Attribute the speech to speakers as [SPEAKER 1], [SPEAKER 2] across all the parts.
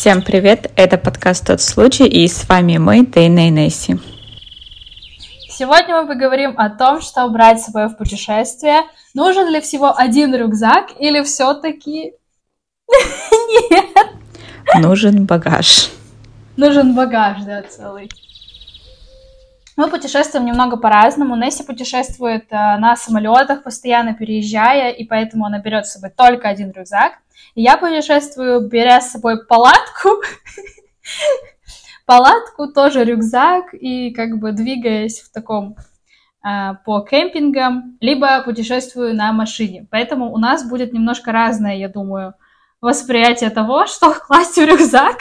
[SPEAKER 1] Всем привет, это подкаст «Тот случай» и с вами мы, Дейна и Несси.
[SPEAKER 2] Сегодня мы поговорим о том, что брать с собой в путешествие. Нужен ли всего один рюкзак или все-таки нет?
[SPEAKER 1] Нужен багаж.
[SPEAKER 2] Нужен багаж, да, целый. Мы путешествуем немного по-разному. Несси путешествует э, на самолетах, постоянно переезжая, и поэтому она берет с собой только один рюкзак. И я путешествую, беря с собой палатку, палатку, тоже рюкзак, и как бы двигаясь в таком э, по кемпингам, либо путешествую на машине. Поэтому у нас будет немножко разное, я думаю, восприятие того, что класть в рюкзак.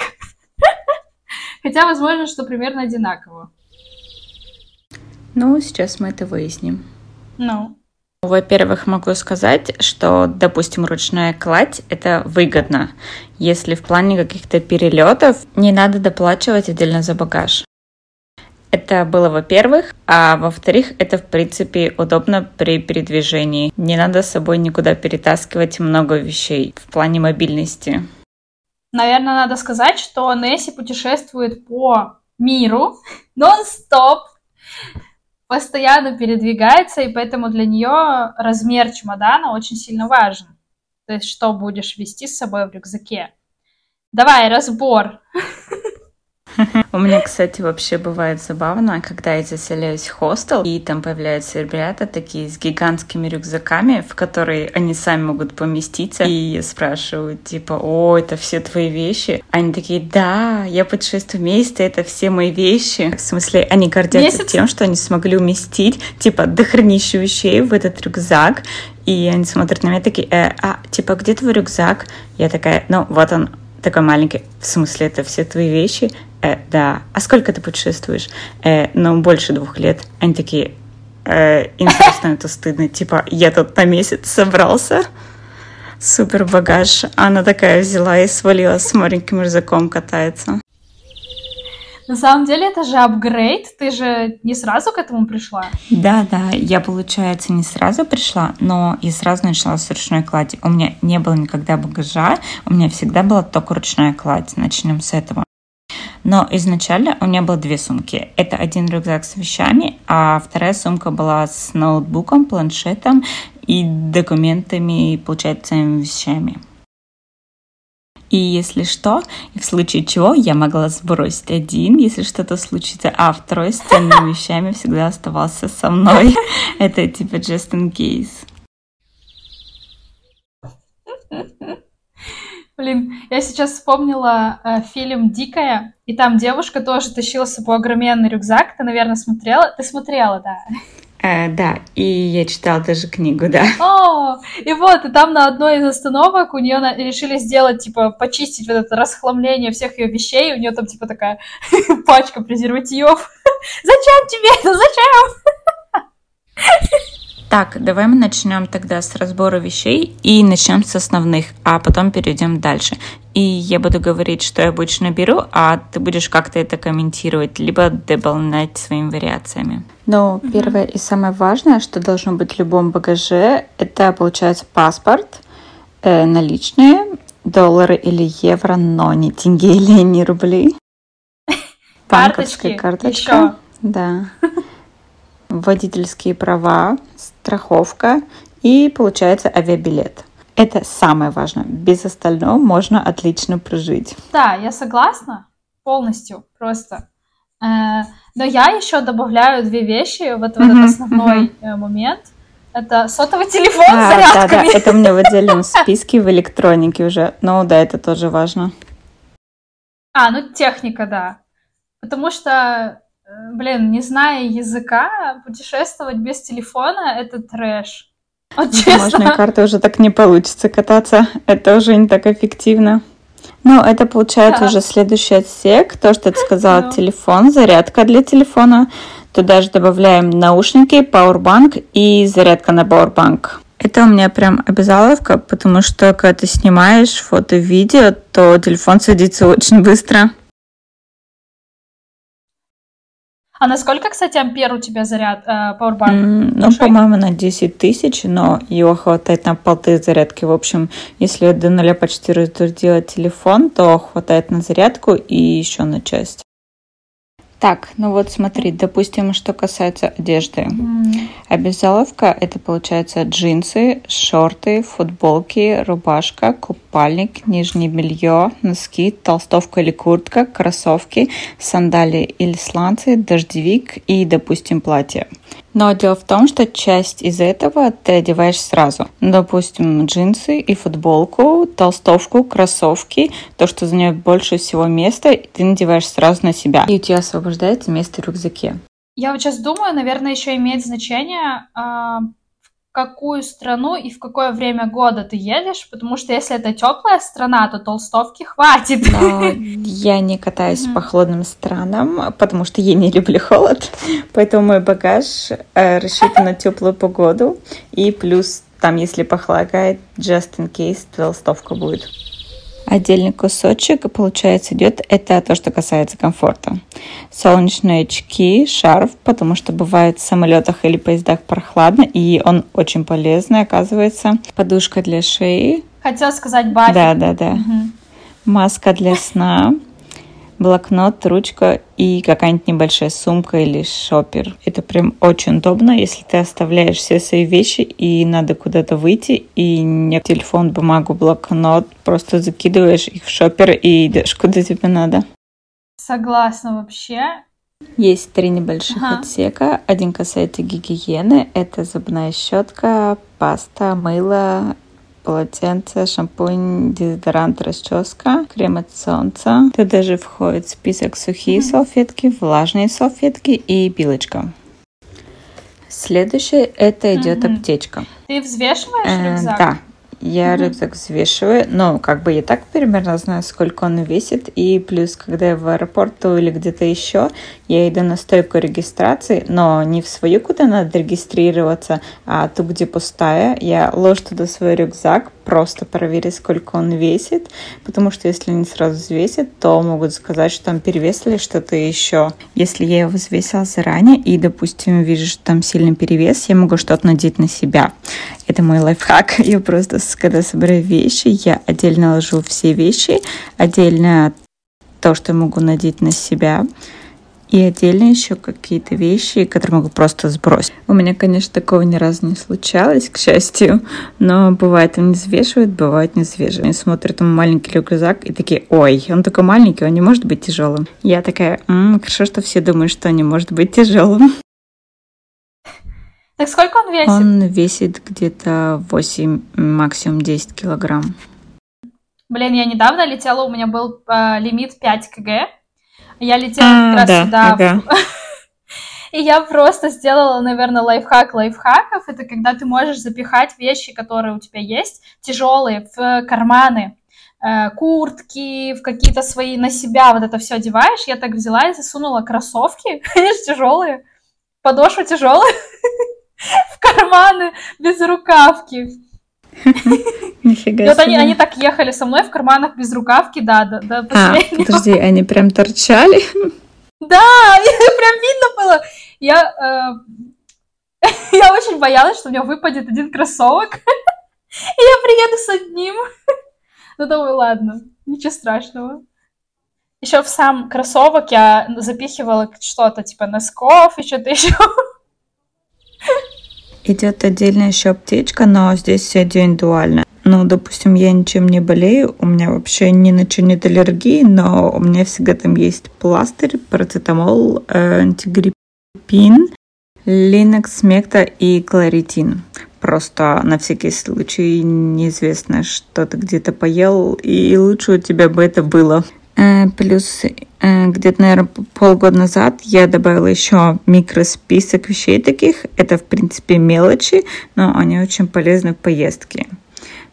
[SPEAKER 2] Хотя, возможно, что примерно одинаково.
[SPEAKER 1] Ну, сейчас мы это выясним.
[SPEAKER 2] Ну.
[SPEAKER 1] Во-первых, могу сказать, что, допустим, ручная кладь – это выгодно, если в плане каких-то перелетов не надо доплачивать отдельно за багаж. Это было во-первых, а во-вторых, это в принципе удобно при передвижении. Не надо с собой никуда перетаскивать много вещей в плане мобильности.
[SPEAKER 2] Наверное, надо сказать, что Несси путешествует по миру нон-стоп постоянно передвигается, и поэтому для нее размер чемодана очень сильно важен. То есть, что будешь вести с собой в рюкзаке. Давай, разбор.
[SPEAKER 1] У меня, кстати, вообще бывает забавно, когда я заселяюсь в хостел, и там появляются ребята такие с гигантскими рюкзаками, в которые они сами могут поместиться. И я спрашиваю, типа, о, это все твои вещи? Они такие, да, я путешествую вместе, это все мои вещи. В смысле, они гордятся Месяц? тем, что они смогли уместить, типа, дохренища вещей в этот рюкзак. И они смотрят на меня такие, э, а, типа, где твой рюкзак? Я такая, ну, вот он, такой маленький. В смысле, это все твои вещи? Э, да. А сколько ты путешествуешь? Э, ну, больше двух лет. Они такие, э, им просто это стыдно. Типа, я тут на месяц собрался. Супер багаж. Она такая взяла и свалила с маленьким рюкзаком катается.
[SPEAKER 2] На самом деле это же апгрейд, ты же не сразу к этому пришла?
[SPEAKER 1] Да, да, я, получается, не сразу пришла, но и сразу начала с ручной клади. У меня не было никогда багажа, у меня всегда была только ручная кладь. Начнем с этого. Но изначально у меня было две сумки. Это один рюкзак с вещами, а вторая сумка была с ноутбуком, планшетом и документами, получается, вещами. И если что, в случае чего я могла сбросить один, если что-то случится, а второй с ценными вещами всегда оставался со мной. Это типа just in case.
[SPEAKER 2] Блин, я сейчас вспомнила э, фильм «Дикая», и там девушка тоже тащила с собой огроменный рюкзак. Ты, наверное, смотрела? Ты смотрела, да.
[SPEAKER 1] Э, да, и я читала даже книгу, да.
[SPEAKER 2] О, и вот, и там на одной из остановок у нее на... решили сделать, типа, почистить вот это расхламление всех ее вещей. У нее там, типа, такая пачка презервативов. Зачем тебе это? Зачем?
[SPEAKER 1] Так, давай мы начнем тогда с разбора вещей и начнем с основных, а потом перейдем дальше. И я буду говорить, что я обычно беру, а ты будешь как-то это комментировать, либо дополнять своими вариациями. Но mm-hmm. первое и самое важное, что должно быть в любом багаже, это получается паспорт, э, наличные, доллары или евро, но не деньги или не рубли.
[SPEAKER 2] Банковская карточка. Еще.
[SPEAKER 1] Да. Водительские права, страховка и, получается, авиабилет. Это самое важное. Без остального можно отлично прожить.
[SPEAKER 2] Да, я согласна полностью, просто. Э, но я еще добавляю две вещи вот в этот основной э, момент. Это сотовый телефон а, с зарядками.
[SPEAKER 1] Да, да, это у меня в отдельном списке в электронике уже. Ну да, это тоже важно.
[SPEAKER 2] А, ну техника, да. Потому что блин, не зная языка, путешествовать без телефона — это трэш.
[SPEAKER 1] Вот честно. карты уже так не получится кататься. Это уже не так эффективно. Ну, это получается да. уже следующий отсек. То, что ты сказала, no. телефон, зарядка для телефона. Туда же добавляем наушники, пауэрбанк и зарядка на пауэрбанк. Это у меня прям обязаловка, потому что когда ты снимаешь фото-видео, то телефон садится очень быстро.
[SPEAKER 2] А насколько, кстати, ампер у тебя заряд э, Powerbank?
[SPEAKER 1] Mm, ну, по-моему, на 10 тысяч, но его хватает на полторы зарядки. В общем, если до нуля почти разрядила телефон, то хватает на зарядку и еще на часть. Так, ну вот смотри, допустим, что касается одежды. Mm. Обязаловка это получается джинсы, шорты, футболки, рубашка, купальник, нижнее белье, носки, толстовка или куртка, кроссовки, сандалии или сланцы, дождевик и, допустим, платье. Но дело в том, что часть из этого ты одеваешь сразу. Допустим, джинсы и футболку, толстовку, кроссовки, то, что занимает больше всего места, ты надеваешь сразу на себя. И у тебя освобождается место в рюкзаке.
[SPEAKER 2] Я вот сейчас думаю, наверное, еще имеет значение, а, какую страну и в какое время года ты едешь, потому что если это теплая страна, то толстовки хватит.
[SPEAKER 1] Но я не катаюсь mm-hmm. по холодным странам, потому что я не люблю холод, поэтому мой багаж э, рассчитан на теплую погоду и плюс там, если похлагает, just in case, толстовка будет. Отдельный кусочек, получается, идет, это то, что касается комфорта. Солнечные очки, шарф, потому что бывает в самолетах или поездах прохладно, и он очень полезный, оказывается. Подушка для шеи.
[SPEAKER 2] Хотела сказать бафик.
[SPEAKER 1] Да, да, да. Угу. Маска для сна блокнот, ручка и какая-нибудь небольшая сумка или шопер. Это прям очень удобно, если ты оставляешь все свои вещи и надо куда-то выйти, и нет телефон, бумагу, блокнот, просто закидываешь их в шопер и идешь куда тебе надо.
[SPEAKER 2] Согласна вообще.
[SPEAKER 1] Есть три небольших ага. отсека. Один касается гигиены. Это зубная щетка, паста, мыло, полотенце, шампунь, дезодорант, расческа, крем от солнца. Тут даже входит список сухие салфетки, влажные салфетки и пилочка. Следующее это идет аптечка.
[SPEAKER 2] Ты взвешиваешь э, рюкзак?
[SPEAKER 1] Да, я mm-hmm. рюкзак взвешиваю, но как бы я так примерно знаю, сколько он весит. И плюс, когда я в аэропорту или где-то еще, я иду на стойку регистрации, но не в свою, куда надо регистрироваться, а ту, где пустая. Я ложу туда свой рюкзак, просто проверить, сколько он весит, потому что если они сразу взвесят, то могут сказать, что там перевес или что-то еще. Если я его взвесила заранее и, допустим, вижу, что там сильный перевес, я могу что-то надеть на себя. Это мой лайфхак. Я просто, когда собираю вещи, я отдельно ложу все вещи, отдельно то, что я могу надеть на себя, и отдельно еще какие-то вещи, которые могу просто сбросить. У меня, конечно, такого ни разу не случалось, к счастью, но бывает они взвешивают, бывает не взвешивают. Они смотрят, там маленький рюкзак и такие, ой, он такой маленький, он не может быть тяжелым. Я такая, м-м, хорошо, что все думают, что он не может быть тяжелым.
[SPEAKER 2] Так сколько он весит?
[SPEAKER 1] Он весит где-то 8, максимум 10 килограмм.
[SPEAKER 2] Блин, я недавно летела, у меня был э, лимит 5 кг, я летела а, как раз да, сюда. Ага. И я просто сделала, наверное, лайфхак лайфхаков. Это когда ты можешь запихать вещи, которые у тебя есть, тяжелые, в карманы э, куртки, в какие-то свои на себя вот это все одеваешь. Я так взяла и засунула кроссовки, же тяжелые, подошва тяжелая, в карманы без рукавки. Нифига себе. Вот они, они так ехали со мной в карманах без рукавки, да, да, да.
[SPEAKER 1] А, подожди, они прям торчали?
[SPEAKER 2] Да, прям видно было. Я, э, я очень боялась, что у меня выпадет один кроссовок, и я приеду с одним. Ну, думаю, ладно, ничего страшного. Еще в сам кроссовок я запихивала что-то типа носков и что-то еще.
[SPEAKER 1] Идет отдельная еще аптечка, но здесь все индивидуально. Ну, допустим, я ничем не болею, у меня вообще ни на что нет аллергии, но у меня всегда там есть пластырь, парацетамол, э, антигриппин, линокс, мекта и кларитин. Просто на всякий случай неизвестно, что ты где-то поел, и лучше у тебя бы это было. Плюс где-то, наверное, полгода назад я добавила еще микросписок вещей таких. Это, в принципе, мелочи, но они очень полезны в поездке.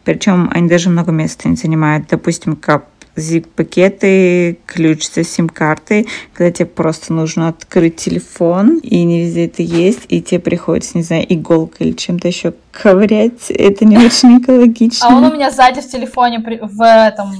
[SPEAKER 1] Причем они даже много места не занимают. Допустим, как zip-пакеты, ключ со сим-картой, когда тебе просто нужно открыть телефон, и не везде это есть, и тебе приходится, не знаю, иголкой или чем-то еще ковырять. Это не очень экологично.
[SPEAKER 2] А он у меня сзади в телефоне, в этом,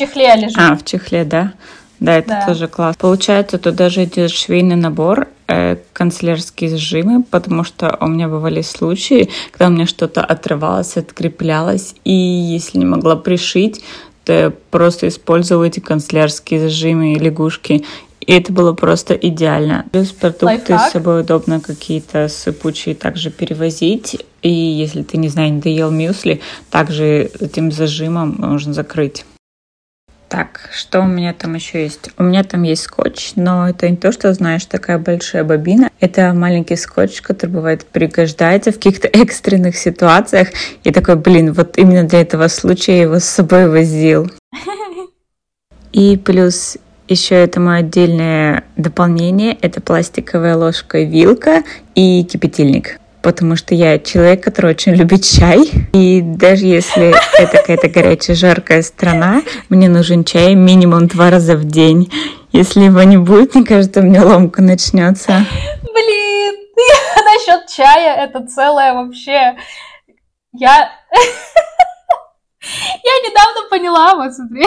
[SPEAKER 2] чехле лежит.
[SPEAKER 1] А, в чехле, да. Да, это да. тоже класс. Получается, тут даже идет швейный набор, э, канцелярские сжимы, потому что у меня бывали случаи, когда у меня что-то отрывалось, откреплялось, и если не могла пришить, то просто использовала эти канцелярские зажимы и лягушки. И это было просто идеально. Плюс продукты Лайфхак. с собой удобно какие-то сыпучие также перевозить. И если ты, не знаю, не доел мюсли, также этим зажимом можно закрыть. Так, что у меня там еще есть? У меня там есть скотч, но это не то, что, знаешь, такая большая бобина. Это маленький скотч, который бывает пригождается в каких-то экстренных ситуациях. И такой, блин, вот именно для этого случая я его с собой возил. И плюс еще это мое отдельное дополнение. Это пластиковая ложка и вилка и кипятильник потому что я человек, который очень любит чай. И даже если это какая-то горячая, жаркая страна, мне нужен чай минимум два раза в день. Если его не будет, мне кажется, у меня ломка начнется.
[SPEAKER 2] Блин, насчет чая это целое вообще. Я... Я недавно поняла, вот смотри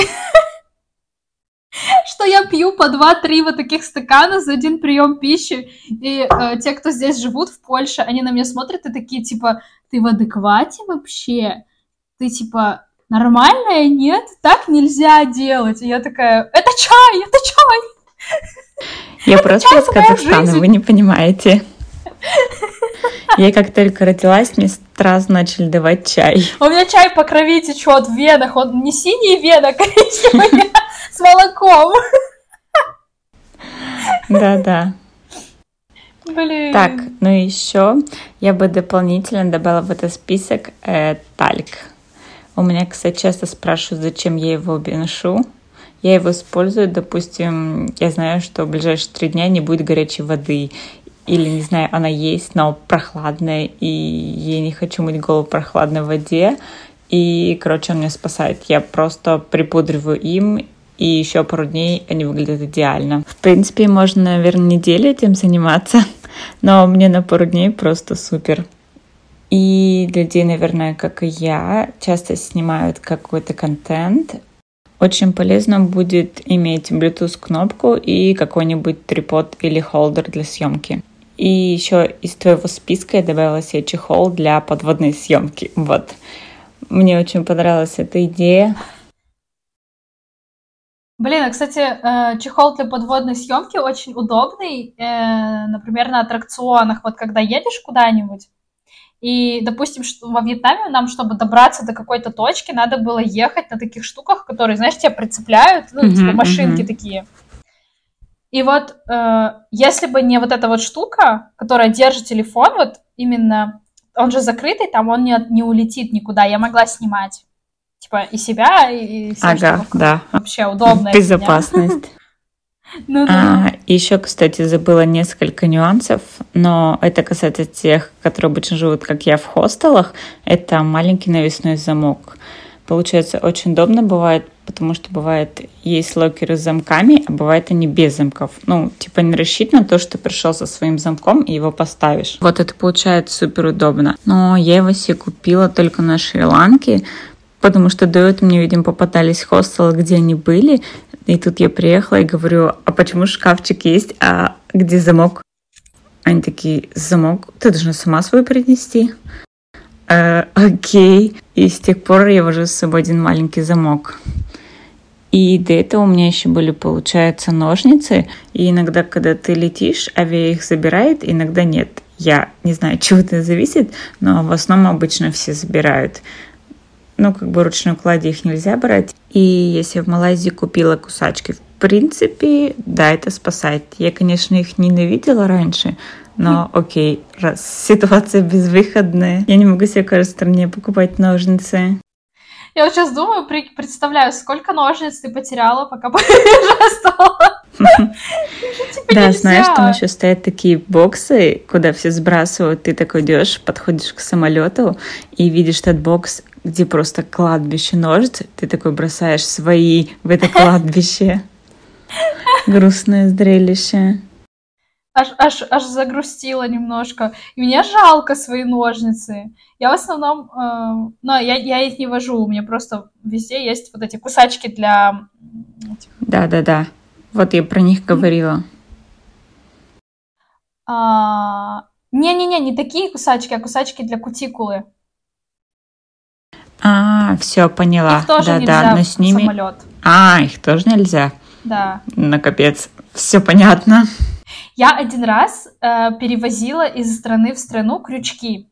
[SPEAKER 2] что я пью по 2-3 вот таких стакана за один прием пищи. И э, те, кто здесь живут в Польше, они на меня смотрят и такие, типа, ты в адеквате вообще? Ты, типа, нормальная? Нет? Так нельзя делать. И я такая, это чай, это чай!
[SPEAKER 1] Я просто из Казахстана, вы не понимаете. Я как только родилась, мне сразу начали давать чай.
[SPEAKER 2] У меня чай по крови течет в венах, он не синий вена, а коричневый с молоком.
[SPEAKER 1] Да-да.
[SPEAKER 2] Блин.
[SPEAKER 1] Так, ну еще я бы дополнительно добавила в этот список э, тальк. У меня, кстати, часто спрашивают, зачем я его ношу. Я его использую, допустим, я знаю, что в ближайшие три дня не будет горячей воды. Или, не знаю, она есть, но прохладная, и я не хочу мыть голову в прохладной воде. И, короче, он меня спасает. Я просто припудриваю им и еще пару дней они выглядят идеально. В принципе, можно, наверное, неделю этим заниматься, но мне на пару дней просто супер. И людей, наверное, как и я, часто снимают какой-то контент. Очень полезно будет иметь Bluetooth-кнопку и какой-нибудь трипод или холдер для съемки. И еще из твоего списка я добавила себе чехол для подводной съемки. Вот. Мне очень понравилась эта идея.
[SPEAKER 2] Блин, а, кстати, э, чехол для подводной съемки очень удобный, э, например, на аттракционах, вот когда едешь куда-нибудь, и, допустим, что во Вьетнаме нам, чтобы добраться до какой-то точки, надо было ехать на таких штуках, которые, знаешь, тебя прицепляют, ну, mm-hmm, типа машинки mm-hmm. такие. И вот э, если бы не вот эта вот штука, которая держит телефон, вот именно, он же закрытый, там он не, не улетит никуда, я могла снимать типа и себя, и все,
[SPEAKER 1] ага, да.
[SPEAKER 2] вообще удобно.
[SPEAKER 1] Безопасность. Ну, да. а, еще, кстати, забыла несколько нюансов, но это касается тех, которые обычно живут, как я, в хостелах. Это маленький навесной замок. Получается, очень удобно бывает, потому что бывает, есть локеры с замками, а бывает они без замков. Ну, типа не рассчитано на то, что ты пришел со своим замком и его поставишь. Вот это получается супер удобно. Но я его себе купила только на Шри-Ланке, потому что до этого мне, видимо, попадались хостелы, где они были, и тут я приехала и говорю, а почему шкафчик есть, а где замок? Они такие, замок ты должна сама свой принести. Э, окей. И с тех пор я вожу с собой один маленький замок. И до этого у меня еще были, получается, ножницы. И иногда, когда ты летишь, авиа их забирает, иногда нет. Я не знаю, чего это зависит, но в основном обычно все забирают ну, как бы ручной клади их нельзя брать. И если в Малайзии купила кусачки, в принципе, да, это спасает. Я, конечно, их ненавидела раньше, но окей, раз ситуация безвыходная, я не могу себе в каждой стране покупать ножницы.
[SPEAKER 2] Я вот сейчас думаю, представляю, сколько ножниц ты потеряла, пока путешествовала.
[SPEAKER 1] Да, знаешь, там еще стоят такие боксы, куда все сбрасывают. Ты такой идешь, подходишь к самолету и видишь этот бокс, где просто кладбище ножниц. Ты такой бросаешь свои в это кладбище. Грустное зрелище
[SPEAKER 2] аж, аж, аж загрустила немножко. И мне жалко свои ножницы. Я в основном, э, но я, я их не вожу, у меня просто везде есть вот эти кусачки для...
[SPEAKER 1] Да-да-да. Вот я про них говорила.
[SPEAKER 2] А, Не-не-не, не такие кусачки, а кусачки для кутикулы.
[SPEAKER 1] А, все, поняла.
[SPEAKER 2] Их тоже
[SPEAKER 1] да,
[SPEAKER 2] нельзя
[SPEAKER 1] да, но
[SPEAKER 2] в
[SPEAKER 1] с ними.
[SPEAKER 2] самолет.
[SPEAKER 1] А, их тоже нельзя.
[SPEAKER 2] Да.
[SPEAKER 1] Ну, капец. Все понятно.
[SPEAKER 2] Я один раз э, перевозила из страны в страну крючки.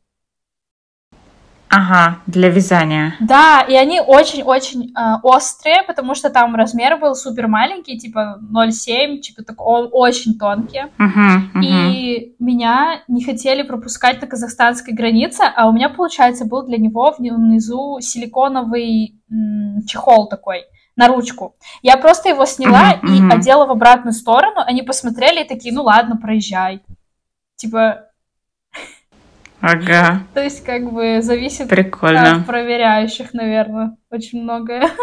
[SPEAKER 1] Ага, для вязания.
[SPEAKER 2] Да, и они очень-очень э, острые, потому что там размер был супер маленький, типа 0,7, типа так, о- очень тонкие.
[SPEAKER 1] Угу, угу.
[SPEAKER 2] И меня не хотели пропускать на казахстанской границе, а у меня, получается, был для него вни- внизу силиконовый м, чехол такой на ручку. Я просто его сняла
[SPEAKER 1] Мгм,
[SPEAKER 2] и
[SPEAKER 1] мгм.
[SPEAKER 2] одела в обратную сторону. Они посмотрели и такие, ну ладно, проезжай. Типа,
[SPEAKER 1] Ага,
[SPEAKER 2] то есть как бы зависит
[SPEAKER 1] прикольно.
[SPEAKER 2] от проверяющих, наверное, очень многое.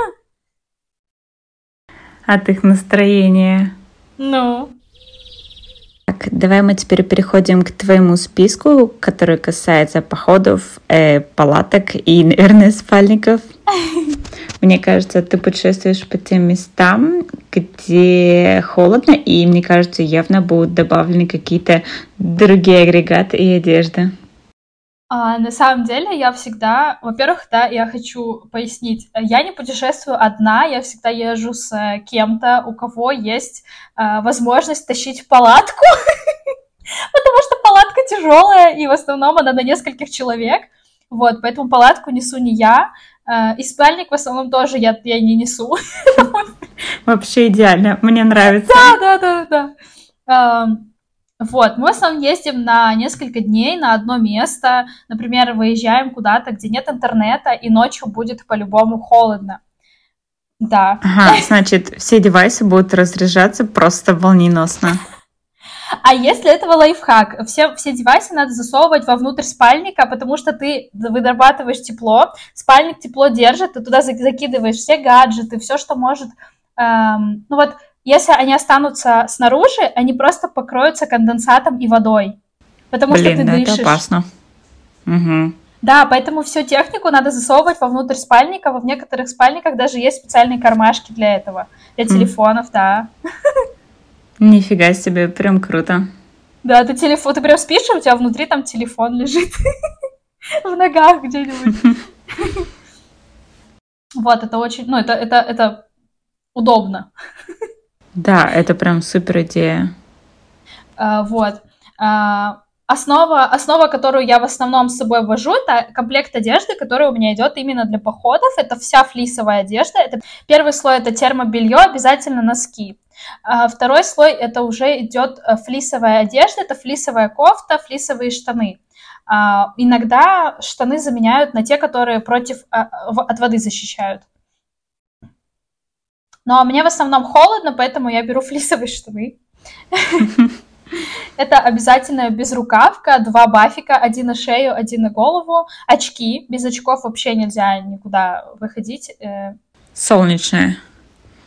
[SPEAKER 1] От их настроения.
[SPEAKER 2] Ну,
[SPEAKER 1] Так, давай мы теперь переходим к твоему списку, который касается походов, э, палаток и, наверное, спальников. Мне кажется, ты путешествуешь по тем местам, где холодно, и мне кажется, явно будут добавлены какие-то другие агрегаты и одежда.
[SPEAKER 2] А, на самом деле я всегда, во-первых, да, я хочу пояснить, я не путешествую одна, я всегда езжу с э, кем-то, у кого есть э, возможность тащить палатку, потому что палатка тяжелая, и в основном она на нескольких человек, вот, поэтому палатку несу не я, э, и спальник в основном тоже я, я не несу.
[SPEAKER 1] Вообще идеально, мне нравится.
[SPEAKER 2] Да, да, да, да. Вот, мы в основном ездим на несколько дней на одно место. Например, выезжаем куда-то, где нет интернета, и ночью будет по-любому холодно. Да.
[SPEAKER 1] Ага, значит, все девайсы будут разряжаться просто волниносно.
[SPEAKER 2] А если этого лайфхак? Все, все девайсы надо засовывать вовнутрь спальника, потому что ты вырабатываешь тепло, спальник тепло держит, ты туда за- закидываешь все гаджеты, все, что может... эм, ну вот, если они останутся снаружи, они просто покроются конденсатом и водой. Потому что
[SPEAKER 1] Блин,
[SPEAKER 2] ты
[SPEAKER 1] да,
[SPEAKER 2] дышишь.
[SPEAKER 1] это опасно. Угу.
[SPEAKER 2] Да, поэтому всю технику надо засовывать вовнутрь спальника. В некоторых спальниках даже есть специальные кармашки для этого. Для телефонов, да.
[SPEAKER 1] Нифига себе, прям круто.
[SPEAKER 2] Да, ты телефон, ты прям спишь, и у тебя внутри там телефон лежит в ногах где-нибудь. Вот, это очень, ну, это, это, это удобно.
[SPEAKER 1] Да, это прям супер идея.
[SPEAKER 2] А, Вот. А, Основа, основа, которую я в основном с собой вожу, это комплект одежды, который у меня идет именно для походов. Это вся флисовая одежда. Это первый слой это термобелье, обязательно носки. А второй слой это уже идет э, флисовая одежда, это флисовая кофта, флисовые штаны. А, иногда штаны заменяют на те, которые против а, в- от воды защищают. Но мне в основном холодно, поэтому я беру флисовые штаны. Это обязательно безрукавка, два бафика, один на шею, один на голову, очки. Без очков вообще нельзя никуда выходить. Э,
[SPEAKER 1] Солнечная.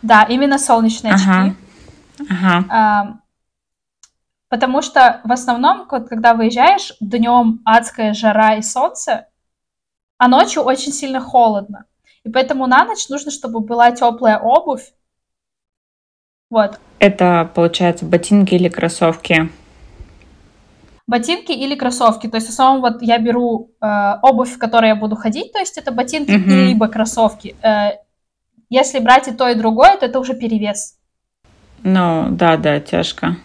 [SPEAKER 2] Да, именно солнечные очки.
[SPEAKER 1] Ага.
[SPEAKER 2] А, Потому что в основном, вот когда выезжаешь, днем адская жара и солнце, а ночью очень сильно холодно. И поэтому на ночь нужно, чтобы была теплая обувь. Вот.
[SPEAKER 1] Это, получается, ботинки или кроссовки?
[SPEAKER 2] Ботинки или кроссовки. То есть, в основном, вот я беру э, обувь, в которой я буду ходить, то есть это ботинки
[SPEAKER 1] Мгм.
[SPEAKER 2] или либо кроссовки. Э, если брать и то, и другое, то это уже перевес.
[SPEAKER 1] Ну, да, да, тяжко.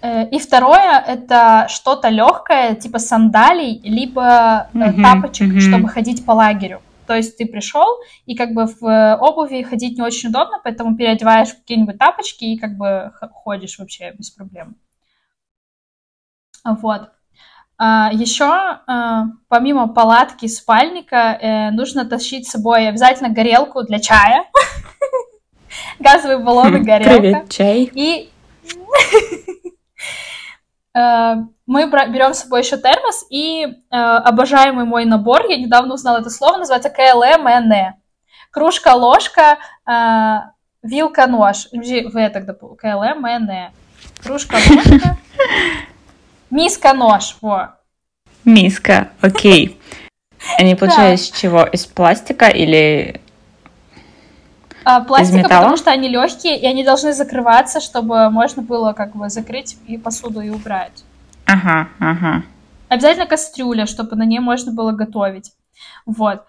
[SPEAKER 2] Э, И второе это что-то легкое, типа сандалий, либо
[SPEAKER 1] Мгм,
[SPEAKER 2] тапочек,
[SPEAKER 1] мгм.
[SPEAKER 2] чтобы ходить по лагерю. То есть ты пришел, и как бы в э, обуви ходить не очень удобно, поэтому переодеваешь какие-нибудь тапочки и как бы ходишь вообще без проблем. Вот. А, еще, а, помимо палатки, спальника, э, нужно тащить с собой обязательно горелку для чая. Газовый баллон и
[SPEAKER 1] Хм,
[SPEAKER 2] горелка.
[SPEAKER 1] Привет, чай.
[SPEAKER 2] И э, мы бра- берем с собой еще термос и э, обожаемый мой набор, я недавно узнала это слово, называется КЛМН. Кружка, ложка, э, вилка, нож. В тогда. КЛМН. Кружка, ложка. Миска, нож. Во.
[SPEAKER 1] Миска, окей. Они получаются из чего? Из пластика или...
[SPEAKER 2] А, пластика, потому что они легкие, и они должны закрываться, чтобы можно было как бы закрыть и посуду и убрать.
[SPEAKER 1] Ага, ага.
[SPEAKER 2] Обязательно кастрюля, чтобы на ней можно было готовить. Вот.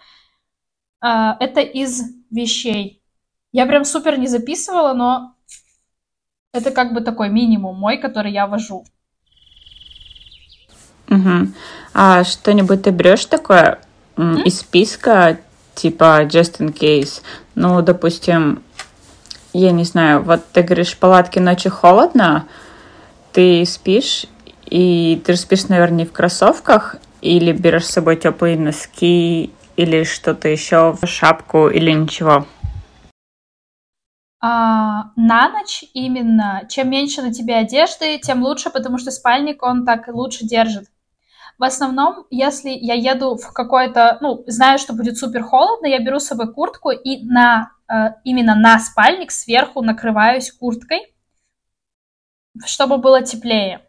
[SPEAKER 2] А, это из вещей. Я прям супер не записывала, но это как бы такой минимум мой, который я вожу.
[SPEAKER 1] Угу. А что-нибудь ты берешь такое mm? из списка, типа just in case? Ну, допустим, я не знаю, вот ты говоришь, в палатке ночью холодно, ты спишь, и ты спишь, наверное, не в кроссовках, или берешь с собой теплые носки, или что-то еще, шапку, или ничего?
[SPEAKER 2] А, на ночь именно, чем меньше на тебе одежды, тем лучше, потому что спальник, он так лучше держит. В основном, если я еду в какое-то, ну, знаю, что будет супер холодно, я беру с собой куртку и на, э, именно на спальник сверху накрываюсь курткой, чтобы было теплее.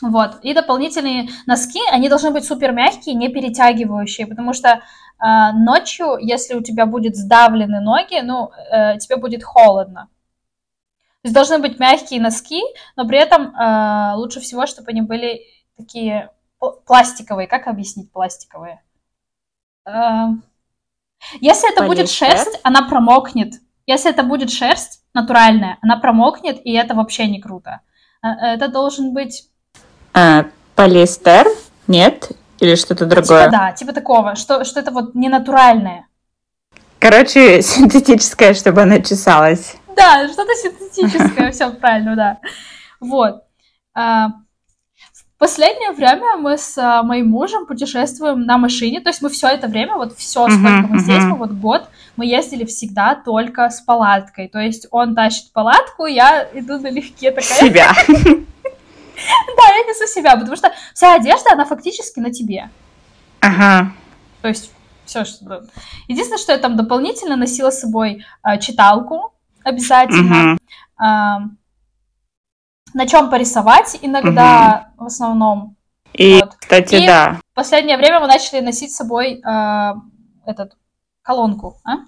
[SPEAKER 2] Вот. И дополнительные носки, они должны быть супер мягкие, не перетягивающие, потому что э, ночью, если у тебя будет сдавлены ноги, ну, э, тебе будет холодно. То есть должны быть мягкие носки, но при этом э, лучше всего, чтобы они были такие пластиковые. Как объяснить пластиковые? Эм, если это будет шерсть, она промокнет. Если это будет шерсть натуральная, она промокнет, и это вообще не круто. Э, это должен быть...
[SPEAKER 1] А, полиэстер? Нет? Или что-то другое?
[SPEAKER 2] Типа да, типа такого, что, что это вот не натуральное.
[SPEAKER 1] Короче, синтетическое, чтобы она чесалась.
[SPEAKER 2] Да, что-то синтетическое, все правильно, да. Вот. Последнее время мы с а, моим мужем путешествуем на машине, то есть мы все это время, вот все, сколько uh-huh, мы uh-huh. здесь, мы вот год, мы ездили всегда только с палаткой, то есть он тащит палатку, я иду налегке такая.
[SPEAKER 1] Себя.
[SPEAKER 2] Да, я несу себя, потому что вся одежда, она фактически на тебе.
[SPEAKER 1] Ага.
[SPEAKER 2] То есть все, что... Единственное, что я там дополнительно носила с собой а, читалку обязательно на чем порисовать иногда угу. в основном.
[SPEAKER 1] И, вот. кстати, и да.
[SPEAKER 2] В последнее время мы начали носить с собой э, этот колонку, а?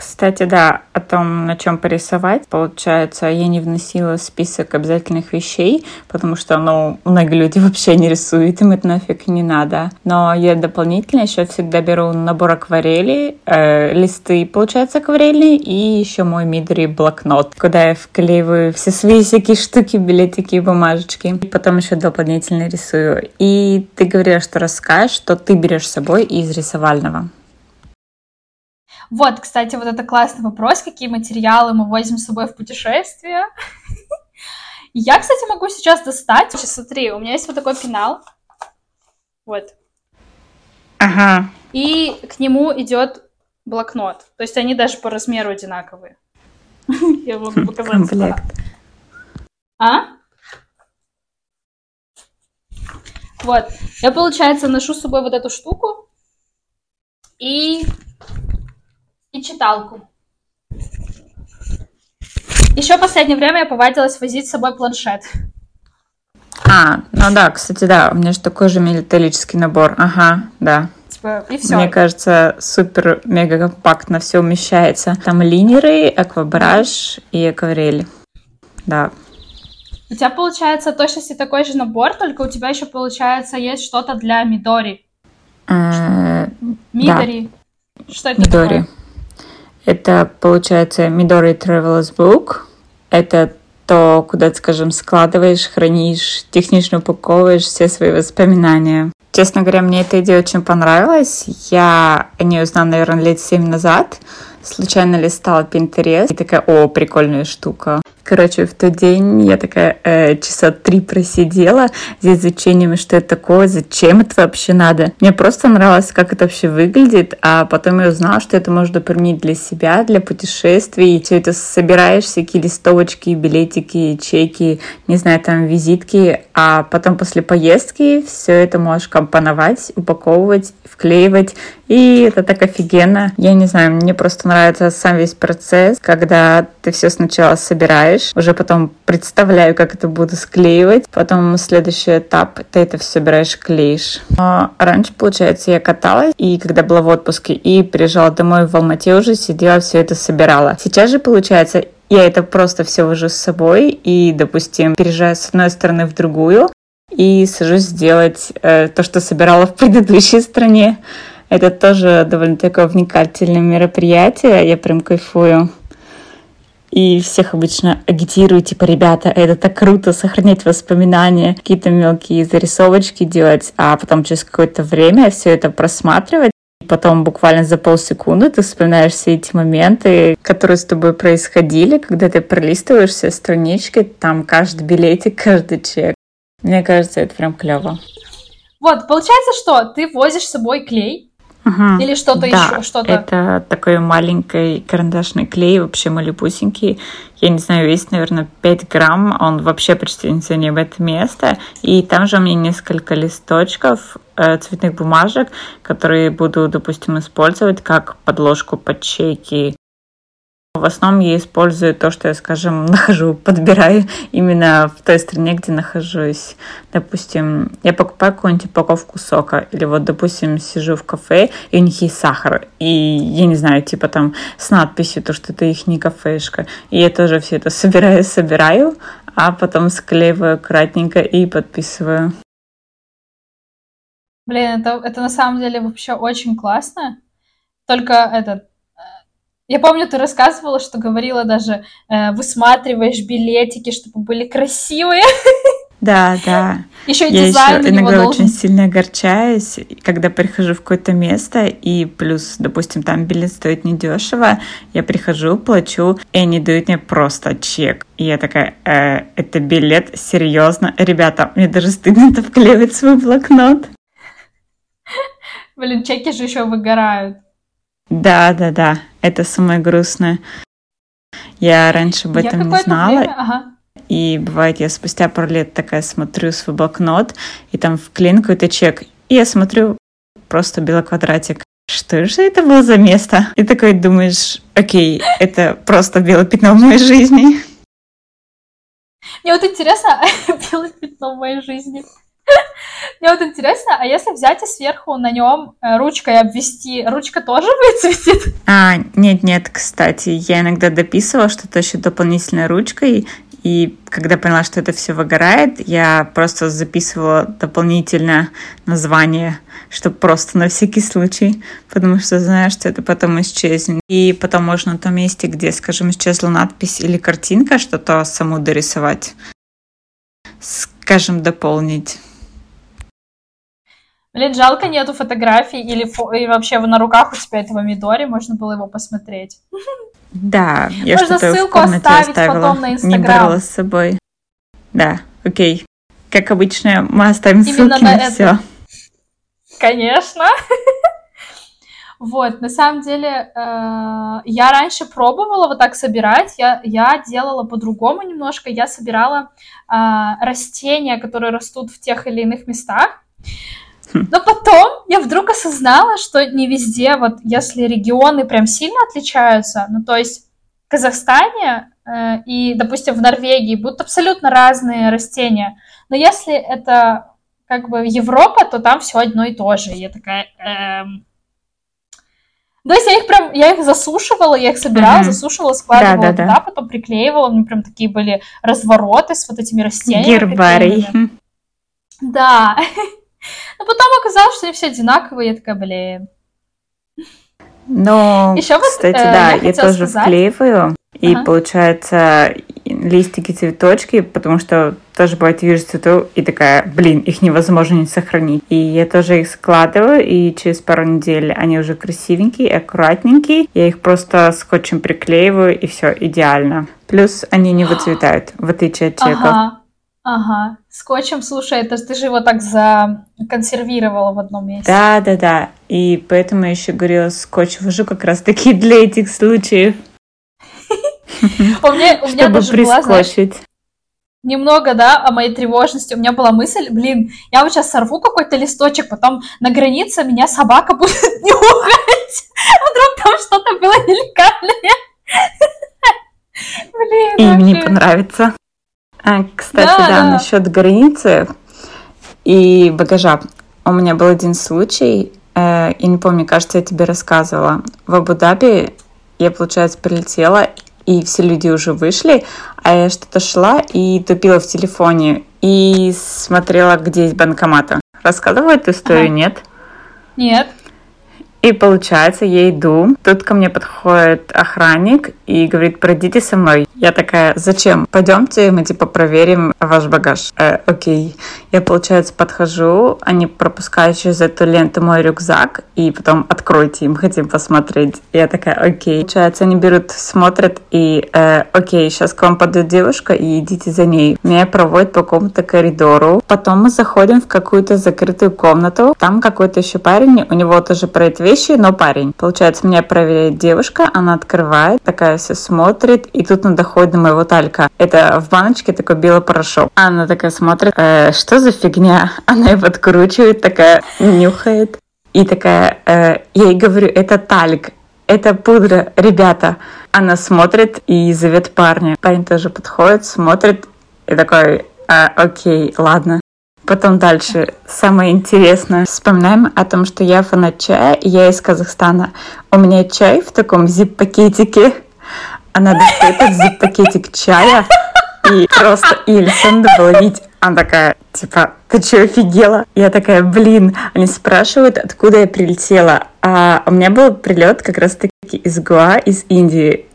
[SPEAKER 1] Кстати, да, о том, на чем порисовать. Получается, я не вносила список обязательных вещей, потому что, ну, многие люди вообще не рисуют, им это нафиг не надо. Но я дополнительно еще всегда беру набор акварели, э, листы, получается, акварельные, и еще мой Мидори блокнот, куда я вклеиваю все свои всякие штуки, билетики и бумажечки. И потом еще дополнительно рисую. И ты говоришь, что расскажешь, что ты берешь с собой из рисовального.
[SPEAKER 2] Вот, кстати, вот это классный вопрос, какие материалы мы возим с собой в путешествие. Я, кстати, могу сейчас достать. Сейчас смотри, у меня есть вот такой пенал. Вот.
[SPEAKER 1] Ага.
[SPEAKER 2] И к нему идет блокнот. То есть они даже по размеру одинаковые. Я могу показать. Комплект. А? Вот. Я, получается, ношу с собой вот эту штуку. И и читалку. Еще в последнее время я повадилась возить с собой планшет.
[SPEAKER 1] А, ну да, кстати, да, у меня же такой же металлический набор. Ага, да.
[SPEAKER 2] Типа, и все.
[SPEAKER 1] Мне кажется, супер мега компактно все умещается. Там линеры, аквабраш и акварель. Да.
[SPEAKER 2] У тебя получается точности такой же набор, только у тебя еще получается есть что-то для Мидори. Мидори. Что это
[SPEAKER 1] Мидори. Это, получается, Midori Travelers Book. Это то, куда ты, скажем, складываешь, хранишь, технично упаковываешь все свои воспоминания. Честно говоря, мне эта идея очень понравилась. Я о ней узнала, наверное, лет семь назад. Случайно листала Pinterest и такая, о, прикольная штука. Короче, в тот день я такая э, часа три просидела за изучением, что это такое, зачем это вообще надо. Мне просто нравилось, как это вообще выглядит, а потом я узнала, что это можно применить для себя, для путешествий. Все это собираешь, всякие листовочки, билетики, чеки, не знаю, там визитки, а потом после поездки все это можешь компоновать, упаковывать, вклеивать, и это так офигенно. Я не знаю, мне просто нравится сам весь процесс, когда ты все сначала собираешь, собираешь. Уже потом представляю, как это буду склеивать. Потом следующий этап, ты это все собираешь, клеишь. А раньше, получается, я каталась, и когда была в отпуске, и приезжала домой в Алмате уже сидела, все это собирала. Сейчас же, получается, я это просто все вожу с собой и, допустим, переезжаю с одной стороны в другую и сажусь сделать э, то, что собирала в предыдущей стране. Это тоже довольно такое вникательное мероприятие, я прям кайфую. И всех обычно агитирую, типа, ребята, это так круто, сохранять воспоминания, какие-то мелкие зарисовочки делать, а потом через какое-то время все это просматривать. И потом буквально за полсекунды ты вспоминаешь все эти моменты, которые с тобой происходили, когда ты пролистываешь все странички, там каждый билетик, каждый чек. Мне кажется, это прям клево.
[SPEAKER 2] Вот, получается, что ты возишь с собой клей, Угу. Или что-то да, еще, что-то.
[SPEAKER 1] Это такой маленький карандашный клей, вообще малюпусенький. Я не знаю, весит, наверное, 5 грамм. Он вообще почти не занимает место. И там же у меня несколько листочков э, цветных бумажек, которые буду, допустим, использовать как подложку под чеки в основном я использую то, что я, скажем, нахожу, подбираю именно в той стране, где нахожусь. Допустим, я покупаю какую-нибудь упаковку сока, или вот, допустим, сижу в кафе, и у них есть сахар, и я не знаю, типа там с надписью, то, что это их не кафешка. И я тоже все это собираю, собираю, а потом склеиваю аккуратненько и подписываю.
[SPEAKER 2] Блин, это, это на самом деле вообще очень классно. Только этот я помню, ты рассказывала, что говорила даже, э, высматриваешь билетики, чтобы были красивые.
[SPEAKER 1] Да, да.
[SPEAKER 2] Еще
[SPEAKER 1] и Я еще иногда должен... очень сильно огорчаюсь, когда прихожу в какое-то место, и плюс, допустим, там билет стоит недешево, я прихожу, плачу, и они дают мне просто чек. И я такая, э, это билет, серьезно? Ребята, мне даже стыдно это вклеивать в свой блокнот.
[SPEAKER 2] Блин, чеки же еще выгорают.
[SPEAKER 1] Да, да, да. Это самое грустное. Я раньше об этом не знала. Время... Ага. И бывает, я спустя пару лет такая смотрю свой блокнот, и там вклеен какой-то чек. И я смотрю просто белый квадратик. Что же это было за место? И такой думаешь, окей, это просто белое пятно в моей жизни.
[SPEAKER 2] Мне вот интересно, белое пятно в моей жизни. Мне вот интересно, а если взять и сверху на нем э, ручкой обвести, ручка тоже выцветит?
[SPEAKER 1] А, нет-нет, кстати, я иногда дописывала что-то еще дополнительной ручкой, и когда поняла, что это все выгорает, я просто записывала дополнительное название, чтобы просто на всякий случай, потому что знаешь, что это потом исчезнет. И потом можно на том месте, где, скажем, исчезла надпись или картинка, что-то саму дорисовать, скажем, дополнить.
[SPEAKER 2] Блин, жалко нету фотографий или, фо... или вообще на руках у тебя этого Мидори, можно было его посмотреть.
[SPEAKER 1] Да, я Можно ссылку оставить оставила. потом на Инстаграм. Не брала с собой. Да, окей. Как обычно, мы оставим Именно ссылки на, на все.
[SPEAKER 2] Конечно. Вот, на самом деле, э, я раньше пробовала вот так собирать, я, я делала по-другому немножко, я собирала э, растения, которые растут в тех или иных местах, но потом я вдруг осознала, что не везде, вот если регионы прям сильно отличаются, ну то есть в Казахстане э, и, допустим, в Норвегии будут абсолютно разные растения, но если это как бы Европа, то там все одно и то же. Я такая... Эм... То есть я их прям, я их засушивала, я их собирала, mm-hmm. засушивала, складывала да, да, туда, да. потом приклеивала, у меня прям такие были развороты с вот этими растениями.
[SPEAKER 1] Гербарий.
[SPEAKER 2] Да. Но потом оказалось, что они все одинаковые, я такая, блин.
[SPEAKER 1] Ну, Еще кстати, вот, э, да, я, я тоже сказать... вклеиваю, и ага. получается листики, цветочки, потому что тоже бывает вижу цвету и такая, блин, их невозможно не сохранить. И я тоже их складываю, и через пару недель они уже красивенькие, аккуратненькие. Я их просто скотчем приклеиваю, и все идеально. Плюс они не выцветают, в отличие от чеков. Ага.
[SPEAKER 2] Ага, скотчем, слушай, это ты же его так законсервировала в одном месте.
[SPEAKER 1] Да, да, да. И поэтому я еще говорила, скотч вожу как раз таки для этих случаев.
[SPEAKER 2] У меня даже была, немного, да, о моей тревожности. У меня была мысль, блин, я вот сейчас сорву какой-то листочек, потом на границе меня собака будет нюхать. Вдруг там что-то было нелегальное. Блин.
[SPEAKER 1] И им не понравится. А, кстати, да, да, да, насчет границы и багажа. У меня был один случай, э, я не помню, кажется, я тебе рассказывала. В Абу-Даби я, получается, прилетела, и все люди уже вышли, а я что-то шла и тупила в телефоне и смотрела, где есть банкоматы. Рассказывала эту историю, ага. нет?
[SPEAKER 2] Нет.
[SPEAKER 1] И получается, я иду, тут ко мне подходит охранник и говорит, пройдите со мной. Я такая, зачем? Пойдемте, мы типа проверим ваш багаж. Э, окей. Я, получается, подхожу, они пропускают через эту ленту мой рюкзак, и потом откройте, им хотим посмотреть. Я такая, окей. Получается, они берут, смотрят, и э, окей, сейчас к вам подойдет девушка, и идите за ней. Меня проводят по какому-то коридору. Потом мы заходим в какую-то закрытую комнату. Там какой-то еще парень, у него тоже про это вещи, но парень. Получается, меня проверяет девушка, она открывает, такая все смотрит, и тут она доходит до моего талька. Это в баночке такой белый порошок. Она такая смотрит, э, что за фигня? Она его откручивает, такая нюхает. И такая, э, я ей говорю, это тальк, это пудра, ребята. Она смотрит и зовет парня. Парень тоже подходит, смотрит и такой, а, окей, ладно. Потом дальше. Самое интересное. Вспоминаем о том, что я фанат чая, и я из Казахстана. У меня чай в таком зип-пакетике. Она достает этот зип-пакетик чая, и просто Ильса надо было видеть. Она такая, типа, ты что, офигела? Я такая, блин. Они спрашивают, откуда я прилетела. А у меня был прилет как раз-таки из Гуа, из Индии.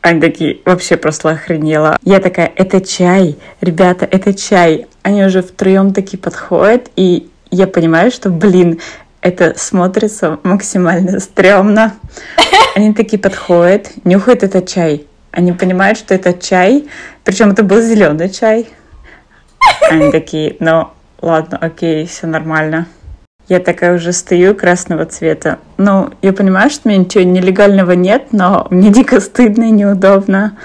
[SPEAKER 1] Они такие, вообще просто охренела. Я такая, это чай, ребята, это чай. Они уже втроем такие подходят, и я понимаю, что, блин, это смотрится максимально стрёмно. Они такие подходят, нюхают этот чай. Они понимают, что это чай, причем это был зеленый чай. Они такие, ну ладно, окей, все нормально. Я такая уже стою красного цвета. Ну, я понимаю, что у меня ничего нелегального нет, но мне дико стыдно и неудобно.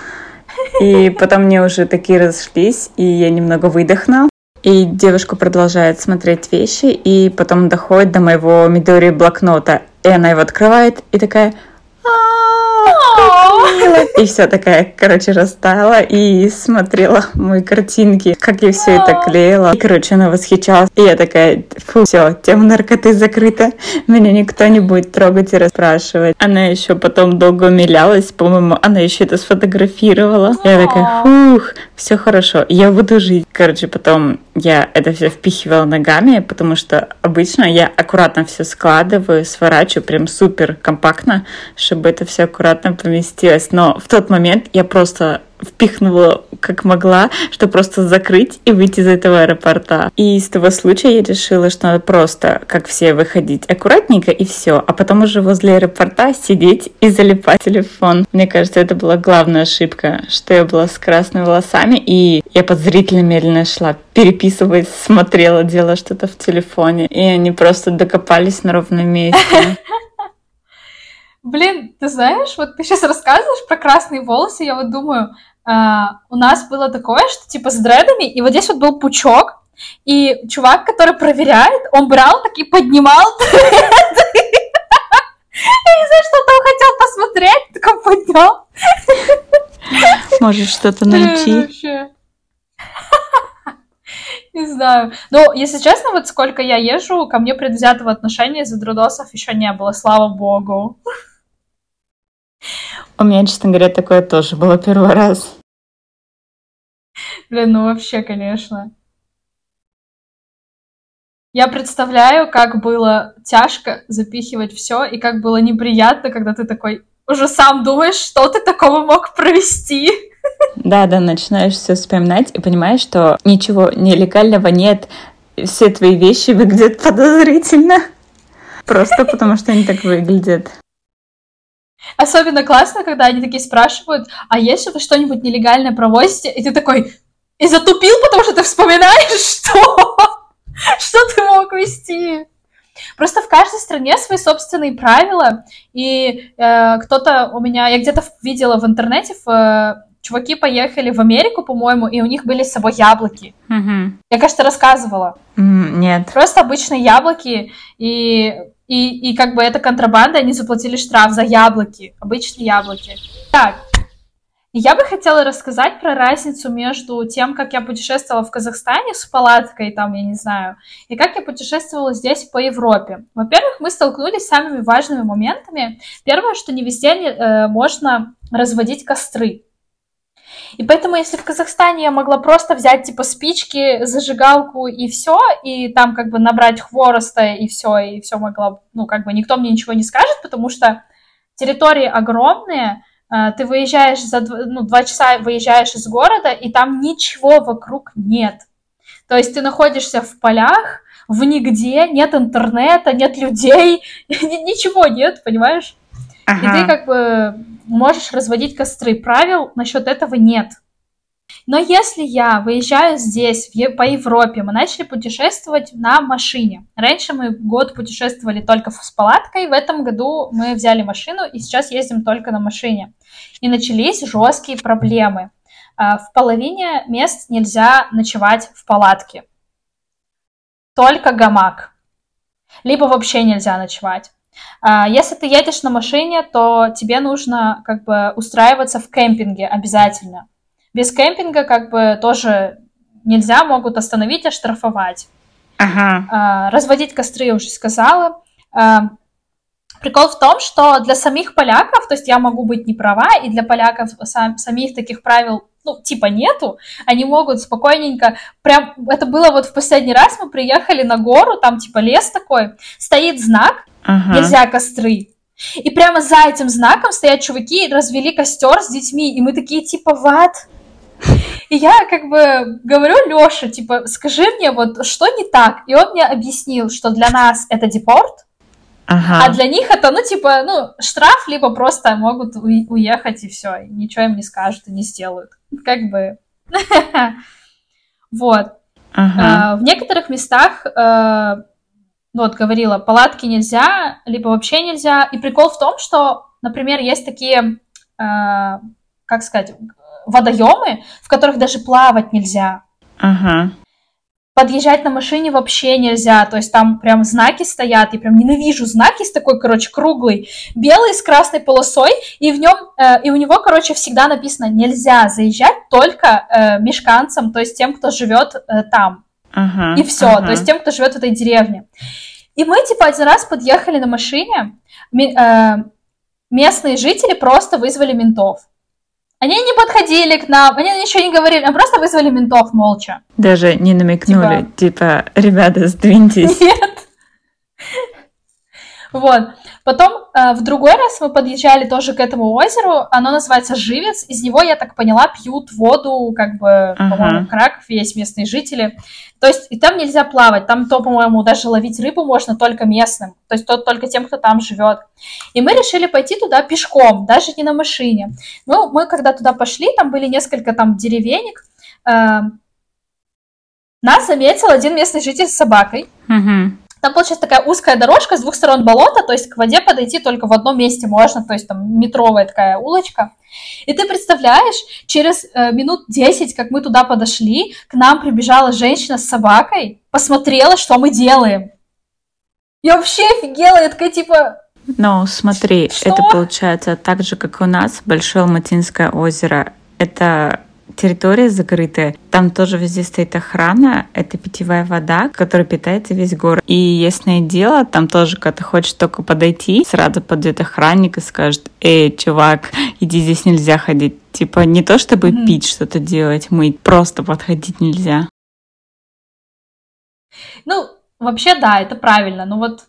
[SPEAKER 1] И потом мне уже такие разошлись, и я немного выдохнула. И девушка продолжает смотреть вещи, и потом доходит до моего Мидори блокнота. И она его открывает, и такая, и все такая, короче, растаяла и смотрела мои картинки, как я все это клеила. И, короче, она восхищалась. И я такая, фу, все, тема наркоты закрыта. Меня никто не будет трогать и расспрашивать. Она еще потом долго умилялась, по-моему, она еще это сфотографировала. Я такая, фух, все хорошо, я буду жить. Короче, потом я это все впихивала ногами, потому что обычно я аккуратно все складываю, сворачиваю прям супер компактно, чтобы это все аккуратно поместилось. Но в тот момент я просто впихнула как могла, чтобы просто закрыть и выйти из этого аэропорта. И с того случая я решила, что надо просто, как все, выходить аккуратненько и все, а потом уже возле аэропорта сидеть и залипать телефон. Мне кажется, это была главная ошибка, что я была с красными волосами, и я подозрительно медленно шла, переписываясь, смотрела, делала что-то в телефоне, и они просто докопались на ровном месте.
[SPEAKER 2] Блин, ты знаешь, вот ты сейчас рассказываешь про красные волосы, я вот думаю, а, у нас было такое, что типа с дредами, и вот здесь вот был пучок, и чувак, который проверяет, он брал так и поднимал дреды. Я не знаю, что он хотел посмотреть, так он поднял.
[SPEAKER 1] Может что-то найти.
[SPEAKER 2] Не знаю. Но, если честно, вот сколько я езжу, ко мне предвзятого отношения из-за еще не было, слава богу.
[SPEAKER 1] У меня, честно говоря, такое тоже было первый раз.
[SPEAKER 2] Блин, ну вообще, конечно. Я представляю, как было тяжко запихивать все, и как было неприятно, когда ты такой уже сам думаешь, что ты такого мог провести.
[SPEAKER 1] Да, да, начинаешь все вспоминать и понимаешь, что ничего нелегального нет. Все твои вещи выглядят подозрительно. Просто потому что они так выглядят.
[SPEAKER 2] Особенно классно, когда они такие спрашивают, а если вы что-нибудь нелегальное провозите, и ты такой, и затупил, потому что ты вспоминаешь, что? Что ты мог вести? Просто в каждой стране свои собственные правила, и э, кто-то у меня, я где-то видела в интернете, в, э, чуваки поехали в Америку, по-моему, и у них были с собой яблоки.
[SPEAKER 1] Mm-hmm.
[SPEAKER 2] Я, кажется, рассказывала.
[SPEAKER 1] Mm, нет.
[SPEAKER 2] Просто обычные яблоки, и и, и как бы это контрабанда, они заплатили штраф за яблоки, обычные яблоки. Так, Я бы хотела рассказать про разницу между тем, как я путешествовала в Казахстане с палаткой, там, я не знаю, и как я путешествовала здесь по Европе. Во-первых, мы столкнулись с самыми важными моментами. Первое, что не везде э, можно разводить костры. И поэтому, если в Казахстане я могла просто взять, типа, спички, зажигалку и все, и там как бы набрать хвороста и все, и все могла, ну, как бы никто мне ничего не скажет, потому что территории огромные, э, ты выезжаешь за ну, два часа, выезжаешь из города, и там ничего вокруг нет. То есть ты находишься в полях, в нигде, нет интернета, нет людей, ничего нет, понимаешь? Ага. И ты как бы можешь разводить костры. Правил насчет этого нет. Но если я выезжаю здесь, по Европе, мы начали путешествовать на машине. Раньше мы год путешествовали только с палаткой, в этом году мы взяли машину и сейчас ездим только на машине. И начались жесткие проблемы. А, в половине мест нельзя ночевать в палатке. Только гамак. Либо вообще нельзя ночевать. А, если ты едешь на машине, то тебе нужно как бы устраиваться в кемпинге обязательно. Без кемпинга как бы тоже нельзя, могут остановить, оштрафовать. Ага. А, разводить костры, я уже сказала. А, прикол в том, что для самих поляков, то есть я могу быть не права, и для поляков сам, самих таких правил ну, типа нету, они могут спокойненько, прям, это было вот в последний раз, мы приехали на гору, там типа лес такой, стоит знак, ага. нельзя костры. И прямо за этим знаком стоят чуваки и развели костер с детьми, и мы такие типа, ват? И я как бы говорю Лёше, типа, скажи мне, вот что не так? И он мне объяснил, что для нас это депорт, ага. а для них это, ну, типа, ну, штраф, либо просто могут уехать и все, ничего им не скажут и не сделают. Как бы. Вот. Ага. А, в некоторых местах э, ну, вот говорила, палатки нельзя, либо вообще нельзя. И прикол в том, что, например, есть такие, э, как сказать, водоемы, в которых даже плавать нельзя. Ага. Подъезжать на машине вообще нельзя, то есть там прям знаки стоят, и прям ненавижу знаки с такой, короче, круглый, белый с красной полосой, и в нем, э, и у него, короче, всегда написано нельзя заезжать только э, мешканцам, то есть тем, кто живет э, там. Ага, и все, ага. то есть тем, кто живет в этой деревне. И мы, типа, один раз подъехали на машине, э, местные жители просто вызвали ментов. Они не подходили к нам, они ничего не говорили, они просто вызвали ментов молча.
[SPEAKER 1] Даже не намекнули, типа, типа ребята, сдвиньтесь.
[SPEAKER 2] Нет. Вот. Потом э, в другой раз мы подъезжали тоже к этому озеру, оно называется Живец, из него, я так поняла, пьют воду, как бы, по-моему, Краков, весь местные жители. То есть и там нельзя плавать, там то, по-моему, даже ловить рыбу можно только местным, то есть то, только тем, кто там живет. И мы решили пойти туда пешком, даже не на машине. Ну, мы когда туда пошли, там были несколько там деревенек, э, нас заметил один местный житель с собакой. Угу. Там получается такая узкая дорожка, с двух сторон болото, то есть к воде подойти только в одном месте можно, то есть там метровая такая улочка. И ты представляешь, через э, минут 10, как мы туда подошли, к нам прибежала женщина с собакой, посмотрела, что мы делаем. Я вообще офигела, я такая типа...
[SPEAKER 1] Ну, смотри, что? это получается так же, как у нас, Большое Алматинское озеро. Это территория закрытая. Там тоже везде стоит охрана. Это питьевая вода, которая питается весь город. И ясное дело, там тоже, когда ты хочешь только подойти, сразу подойдет охранник и скажет, эй, чувак, иди здесь нельзя ходить. Типа не то, чтобы mm-hmm. пить, что-то делать, мыть, просто подходить нельзя.
[SPEAKER 2] Ну, вообще да, это правильно. Но вот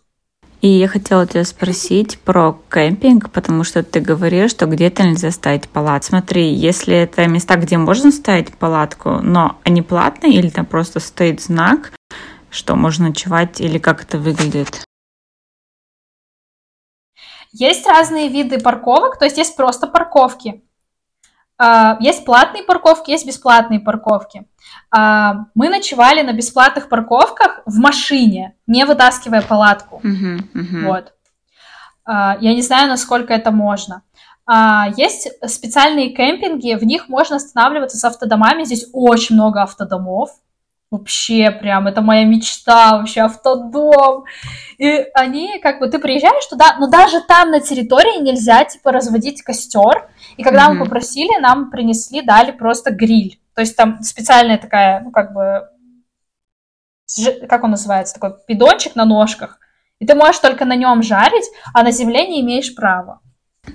[SPEAKER 1] и я хотела тебя спросить про кемпинг, потому что ты говоришь, что где-то нельзя ставить палат. Смотри, если это места, где можно ставить палатку, но они платные или там просто стоит знак, что можно ночевать или как это выглядит?
[SPEAKER 2] Есть разные виды парковок, то есть есть просто парковки. А, есть платные парковки, есть бесплатные парковки. А, мы ночевали на бесплатных парковках в машине, не вытаскивая палатку. Uh-huh, uh-huh. Вот. А, я не знаю, насколько это можно. Есть специальные кемпинги, в них можно останавливаться с автодомами. Здесь очень много автодомов. Вообще прям, это моя мечта, вообще автодом. И они, как бы, ты приезжаешь туда, но даже там на территории нельзя, типа, разводить костер. И когда mm-hmm. мы попросили, нам принесли, дали просто гриль. То есть там специальная такая, ну, как бы, как он называется, такой бидончик на ножках. И ты можешь только на нем жарить, а на земле не имеешь права.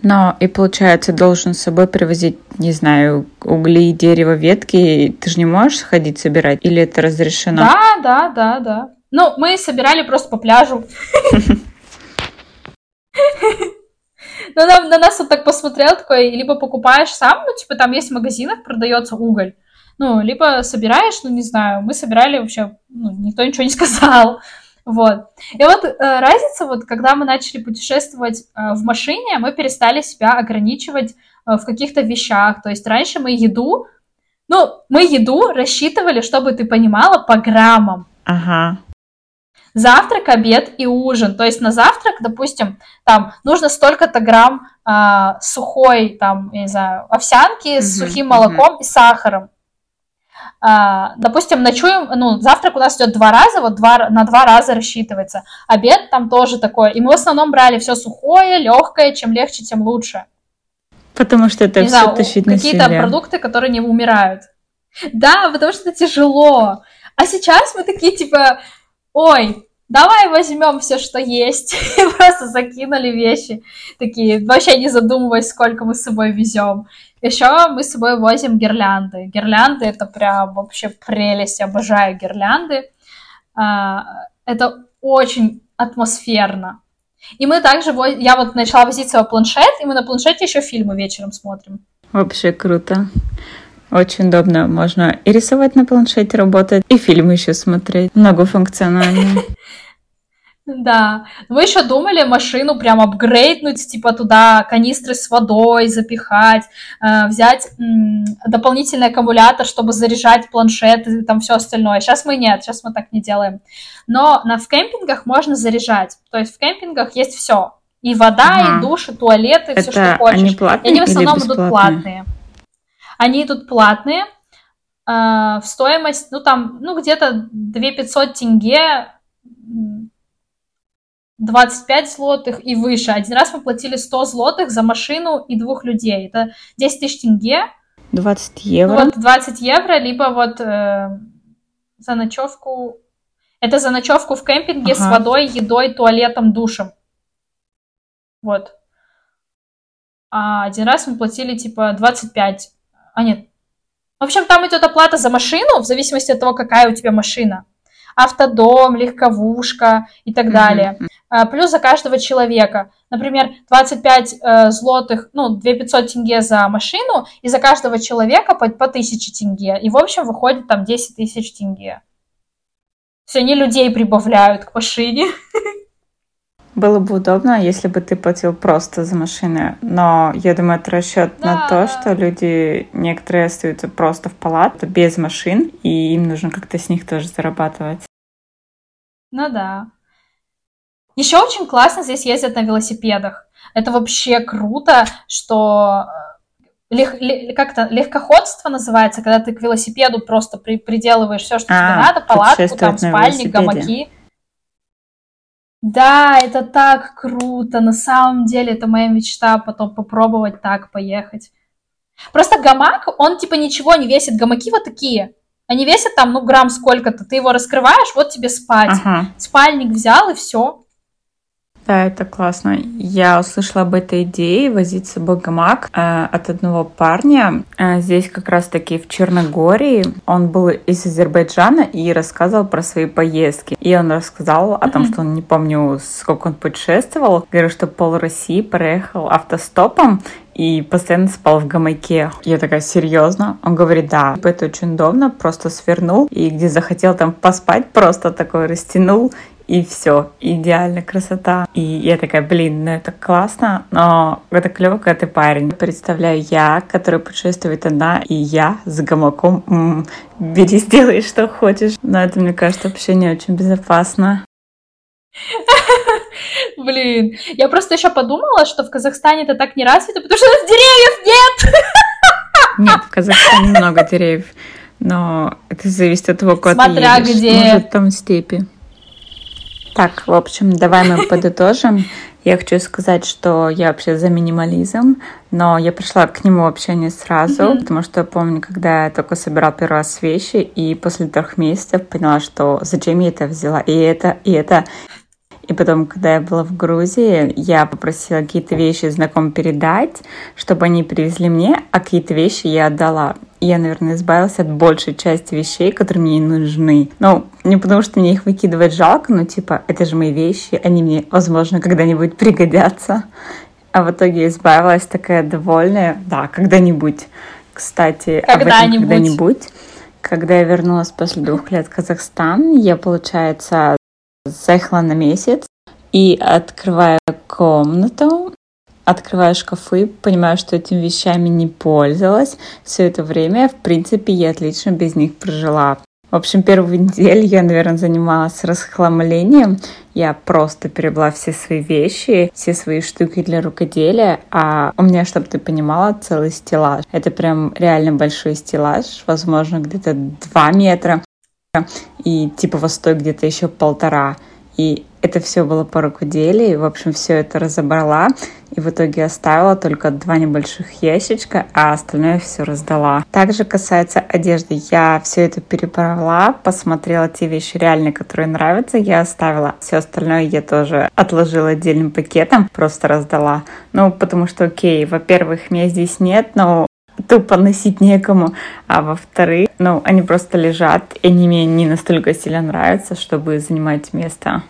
[SPEAKER 1] Но и получается, должен с собой привозить, не знаю, угли, дерево, ветки. Ты же не можешь ходить собирать? Или это разрешено?
[SPEAKER 2] Да, да, да, да. Ну, мы собирали просто по пляжу. Ну, на, на нас вот так посмотрел, такой, либо покупаешь сам, ну, типа, там есть в магазинах, продается уголь, ну, либо собираешь, ну, не знаю, мы собирали вообще, ну, никто ничего не сказал, вот. И вот э, разница, вот когда мы начали путешествовать э, в машине, мы перестали себя ограничивать э, в каких-то вещах. То есть раньше мы еду, ну, мы еду рассчитывали, чтобы ты понимала, по граммам.
[SPEAKER 1] Ага.
[SPEAKER 2] Завтрак, обед и ужин. То есть на завтрак, допустим, там нужно столько-то грамм э, сухой, там, я не знаю, овсянки с сухим молоком и сахаром. А, допустим, ночуем, ну, завтрак у нас идет два раза, вот два, на два раза рассчитывается. Обед там тоже такое. И мы в основном брали все сухое, легкое, чем легче, тем лучше.
[SPEAKER 1] Потому что это не все знаю, тащить
[SPEAKER 2] Какие-то продукты, которые не умирают. Да, потому что это тяжело. А сейчас мы такие, типа, ой, давай возьмем все, что есть. И просто закинули вещи. Такие, вообще не задумываясь, сколько мы с собой везем. Еще мы с собой возим гирлянды. Гирлянды это прям вообще прелесть. Обожаю гирлянды. А, это очень атмосферно. И мы также, я вот начала возить свой планшет, и мы на планшете еще фильмы вечером смотрим.
[SPEAKER 1] Вообще круто. Очень удобно. Можно и рисовать на планшете, работать, и фильмы еще смотреть. Многофункционально.
[SPEAKER 2] Да. Мы еще думали машину прям апгрейднуть, типа туда канистры с водой запихать, э, взять дополнительный аккумулятор, чтобы заряжать планшет и там все остальное. Сейчас мы нет, сейчас мы так не делаем. Но на, в кемпингах можно заряжать. То есть в кемпингах есть все. И вода, ага. и душ, и туалеты, Это все, что хочешь.
[SPEAKER 1] Они платные и
[SPEAKER 2] они в основном идут платные. Они идут платные. Э, в стоимость, ну там, ну где-то 2 500 тенге 25 злотых и выше. Один раз мы платили 100 злотых за машину и двух людей. Это 10 тысяч тенге.
[SPEAKER 1] 20 евро.
[SPEAKER 2] Вот 20 евро, либо вот э, за ночевку... Это за ночевку в кемпинге ага. с водой, едой, туалетом, душем. Вот. А один раз мы платили типа 25. А нет. В общем, там идет оплата за машину, в зависимости от того, какая у тебя машина автодом, легковушка и так далее. Mm-hmm. Плюс за каждого человека. Например, 25 э, злотых, ну, 2500 тенге за машину, и за каждого человека по, по 1000 тенге. И, в общем, выходит там 10 тысяч тенге. Все, они людей прибавляют к машине.
[SPEAKER 1] Было бы удобно, если бы ты платил просто за машины, но я думаю, это расчет да. на то, что люди некоторые остаются просто в палатах без машин, и им нужно как-то с них тоже зарабатывать.
[SPEAKER 2] Ну да. Еще очень классно здесь ездят на велосипедах. Это вообще круто, что э, лег, лег, как-то легкоходство называется, когда ты к велосипеду просто при, приделываешь все, что а, тебе надо, палатку, там спальник, гамаки. Да, это так круто. На самом деле, это моя мечта потом попробовать так поехать. Просто гамак, он типа ничего не весит. Гамаки вот такие. Они весят там, ну, грамм сколько-то. Ты его раскрываешь, вот тебе спать. Ага. Спальник взял и все.
[SPEAKER 1] Да, это классно. Я услышала об этой идее возить с собой гамак э, от одного парня. Э, здесь как раз-таки в Черногории. Он был из Азербайджана и рассказывал про свои поездки. И он рассказал о том, что он не помню, сколько он путешествовал. Говорил, что пол России проехал автостопом и постоянно спал в гамаке. Я такая, серьезно? Он говорит, да. Это очень удобно, просто свернул и где захотел там поспать, просто такой растянул и все, идеальная красота. И я такая, блин, ну это классно, но это клево, когда ты парень. Представляю я, которая путешествует одна, и я с гамаком, м-м, бери, сделай, что хочешь. Но это, мне кажется, вообще не очень безопасно.
[SPEAKER 2] Блин, я просто еще подумала, что в Казахстане это так не развито, потому что у нас деревьев нет.
[SPEAKER 1] Нет, в Казахстане много деревьев. Но это зависит от того, куда
[SPEAKER 2] Смотря
[SPEAKER 1] ты едешь.
[SPEAKER 2] где.
[SPEAKER 1] Может, там степи. Так, в общем, давай мы подытожим. Я хочу сказать, что я вообще за минимализм, но я пришла к нему вообще не сразу,
[SPEAKER 2] Мгм.
[SPEAKER 1] потому что я помню, когда я только собирала первый раз вещи, и после трех месяцев поняла, что зачем я это взяла, и это, и это. И потом, когда я была в Грузии, я попросила какие-то вещи знакомым передать, чтобы они привезли мне, а какие-то вещи я отдала. И я, наверное, избавилась от большей части вещей, которые мне не нужны. Ну, не потому что мне их выкидывать жалко, но типа, это же мои вещи, они мне, возможно, когда-нибудь пригодятся. А в итоге избавилась такая довольная. Да, когда-нибудь. Кстати,
[SPEAKER 2] Когда-нибудь.
[SPEAKER 1] когда-нибудь. Когда я вернулась после двух лет в Казахстан, я, получается, заехала на месяц и открываю комнату, открываю шкафы, понимаю, что этими вещами не пользовалась. Все это время, в принципе, я отлично без них прожила. В общем, первую неделю я, наверное, занималась расхламлением. Я просто перебрала все свои вещи, все свои штуки для рукоделия. А у меня, чтобы ты понимала, целый стеллаж. Это прям реально большой стеллаж, возможно, где-то 2 метра. И типа восток где-то еще полтора. И это все было по рукоделию. В общем, все это разобрала. И в итоге оставила только два небольших ящичка, а остальное все раздала. Также касается одежды. Я все это перебрала, посмотрела те вещи реально, которые нравятся, я оставила. Все остальное я тоже отложила отдельным пакетом, просто раздала. Ну, потому что, окей, во-первых, меня здесь нет, но тупо носить некому, а во-вторых, ну, они просто лежат, и они мне не настолько сильно нравятся, чтобы занимать место.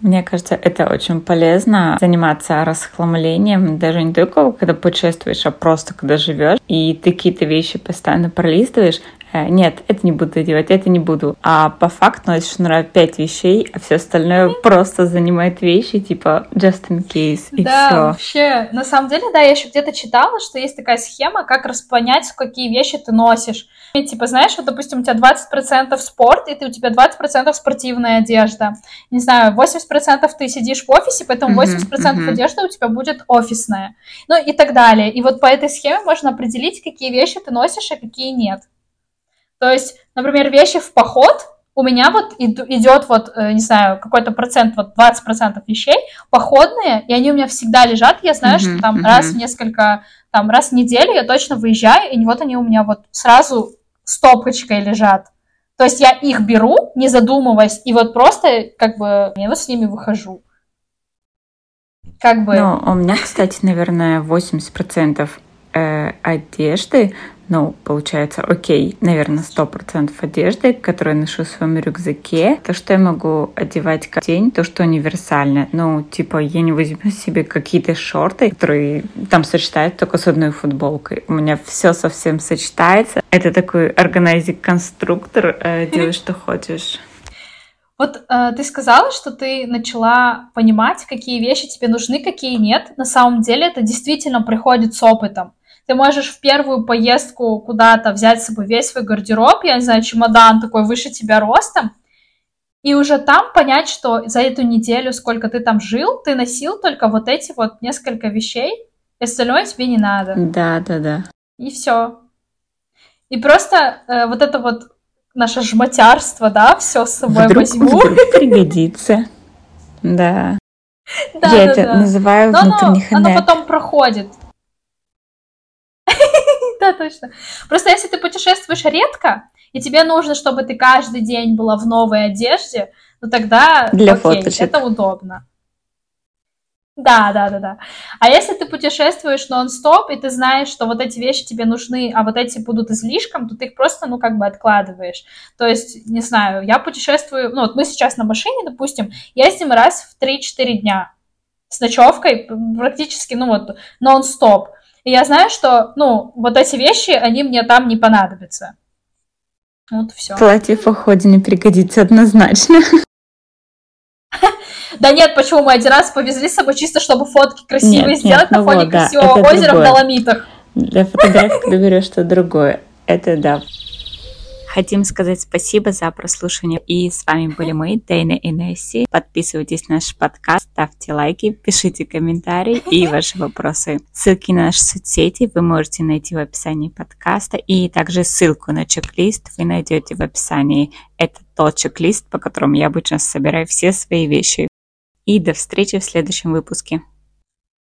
[SPEAKER 1] Мне кажется, это очень полезно заниматься расхламлением, даже не только когда путешествуешь, а просто когда живешь, и ты какие-то вещи постоянно пролистываешь, нет, это не буду делать, это не буду. А по факту носишь, наверное, пять вещей, а все остальное просто занимает вещи, типа just in case, и
[SPEAKER 2] да,
[SPEAKER 1] все.
[SPEAKER 2] вообще, на самом деле, да, я еще где-то читала, что есть такая схема, как распонять, какие вещи ты носишь. И, типа, знаешь, вот, допустим, у тебя 20% спорт, и ты, у тебя 20% спортивная одежда. Не знаю, 80% ты сидишь в офисе, поэтому
[SPEAKER 1] Мгм,
[SPEAKER 2] 80%
[SPEAKER 1] мгм.
[SPEAKER 2] одежды у тебя будет офисная. Ну и так далее. И вот по этой схеме можно определить, какие вещи ты носишь, а какие нет. То есть, например, вещи в поход, у меня вот идет вот, э, не знаю, какой-то процент, вот 20% вещей походные, и они у меня всегда лежат, я знаю,
[SPEAKER 1] Мгм,
[SPEAKER 2] что там
[SPEAKER 1] мгм.
[SPEAKER 2] раз в несколько, там раз в неделю я точно выезжаю, и вот они у меня вот сразу стопочкой лежат. То есть я их беру, не задумываясь, и вот просто как бы я вот с ними выхожу. Как бы...
[SPEAKER 1] Ну, у меня, кстати, наверное, 80% э, одежды, ну, получается, окей, наверное, 100% одежды, которую я ношу в своем рюкзаке. То, что я могу одевать каждый день, то, что универсально. Ну, типа, я не возьму себе какие-то шорты, которые там сочетаются только с одной футболкой. У меня все совсем сочетается. Это такой органайзик-конструктор, э, делай, что хочешь.
[SPEAKER 2] Вот э, ты сказала, что ты начала понимать, какие вещи тебе нужны, какие нет. На самом деле это действительно приходит с опытом. Ты можешь в первую поездку куда-то взять с собой весь свой гардероб, я не знаю, чемодан такой выше тебя ростом, и уже там понять, что за эту неделю, сколько ты там жил, ты носил только вот эти вот несколько вещей, и остальное тебе не надо.
[SPEAKER 1] Да, да, да.
[SPEAKER 2] И все. И просто э, вот это вот наше жмотярство, да, все с собой
[SPEAKER 1] Вдруг,
[SPEAKER 2] возьму.
[SPEAKER 1] вдруг пригодится. Да.
[SPEAKER 2] Да,
[SPEAKER 1] я
[SPEAKER 2] да,
[SPEAKER 1] это
[SPEAKER 2] да.
[SPEAKER 1] называю
[SPEAKER 2] Но оно,
[SPEAKER 1] внутренний
[SPEAKER 2] оно
[SPEAKER 1] ханек.
[SPEAKER 2] потом проходит. Да, точно. Просто если ты путешествуешь редко, и тебе нужно, чтобы ты каждый день была в новой одежде, ну тогда
[SPEAKER 1] Для
[SPEAKER 2] окей,
[SPEAKER 1] фоточек.
[SPEAKER 2] это удобно. Да, да, да, да. А если ты путешествуешь нон-стоп, и ты знаешь, что вот эти вещи тебе нужны, а вот эти будут излишком, то ты их просто, ну, как бы откладываешь. То есть, не знаю, я путешествую, ну, вот мы сейчас на машине, допустим, ездим раз в 3-4 дня с ночевкой, практически, ну, вот, нон-стоп. И я знаю, что, ну, вот эти вещи, они мне там не понадобятся. Вот все.
[SPEAKER 1] Платье в походе не пригодится однозначно.
[SPEAKER 2] Да нет, почему мы один раз повезли с собой чисто, чтобы фотки красивые
[SPEAKER 1] Нет, нет,
[SPEAKER 2] сделать
[SPEAKER 1] ну
[SPEAKER 2] на фоне
[SPEAKER 1] вот, да,
[SPEAKER 2] красивого
[SPEAKER 1] это
[SPEAKER 2] озера в
[SPEAKER 1] другое.
[SPEAKER 2] Доломитах.
[SPEAKER 1] Для фотографии ты берешь что-то другое. Это да. Хотим сказать спасибо за прослушивание. И с вами были мы, Дейна и Несси. Подписывайтесь на наш подкаст, ставьте лайки, пишите комментарии и ваши вопросы. Ссылки на наши соцсети вы можете найти в описании подкаста. И также ссылку на чек-лист вы найдете в описании. Это тот чек-лист, по которому я обычно собираю все свои вещи. И до встречи в следующем выпуске.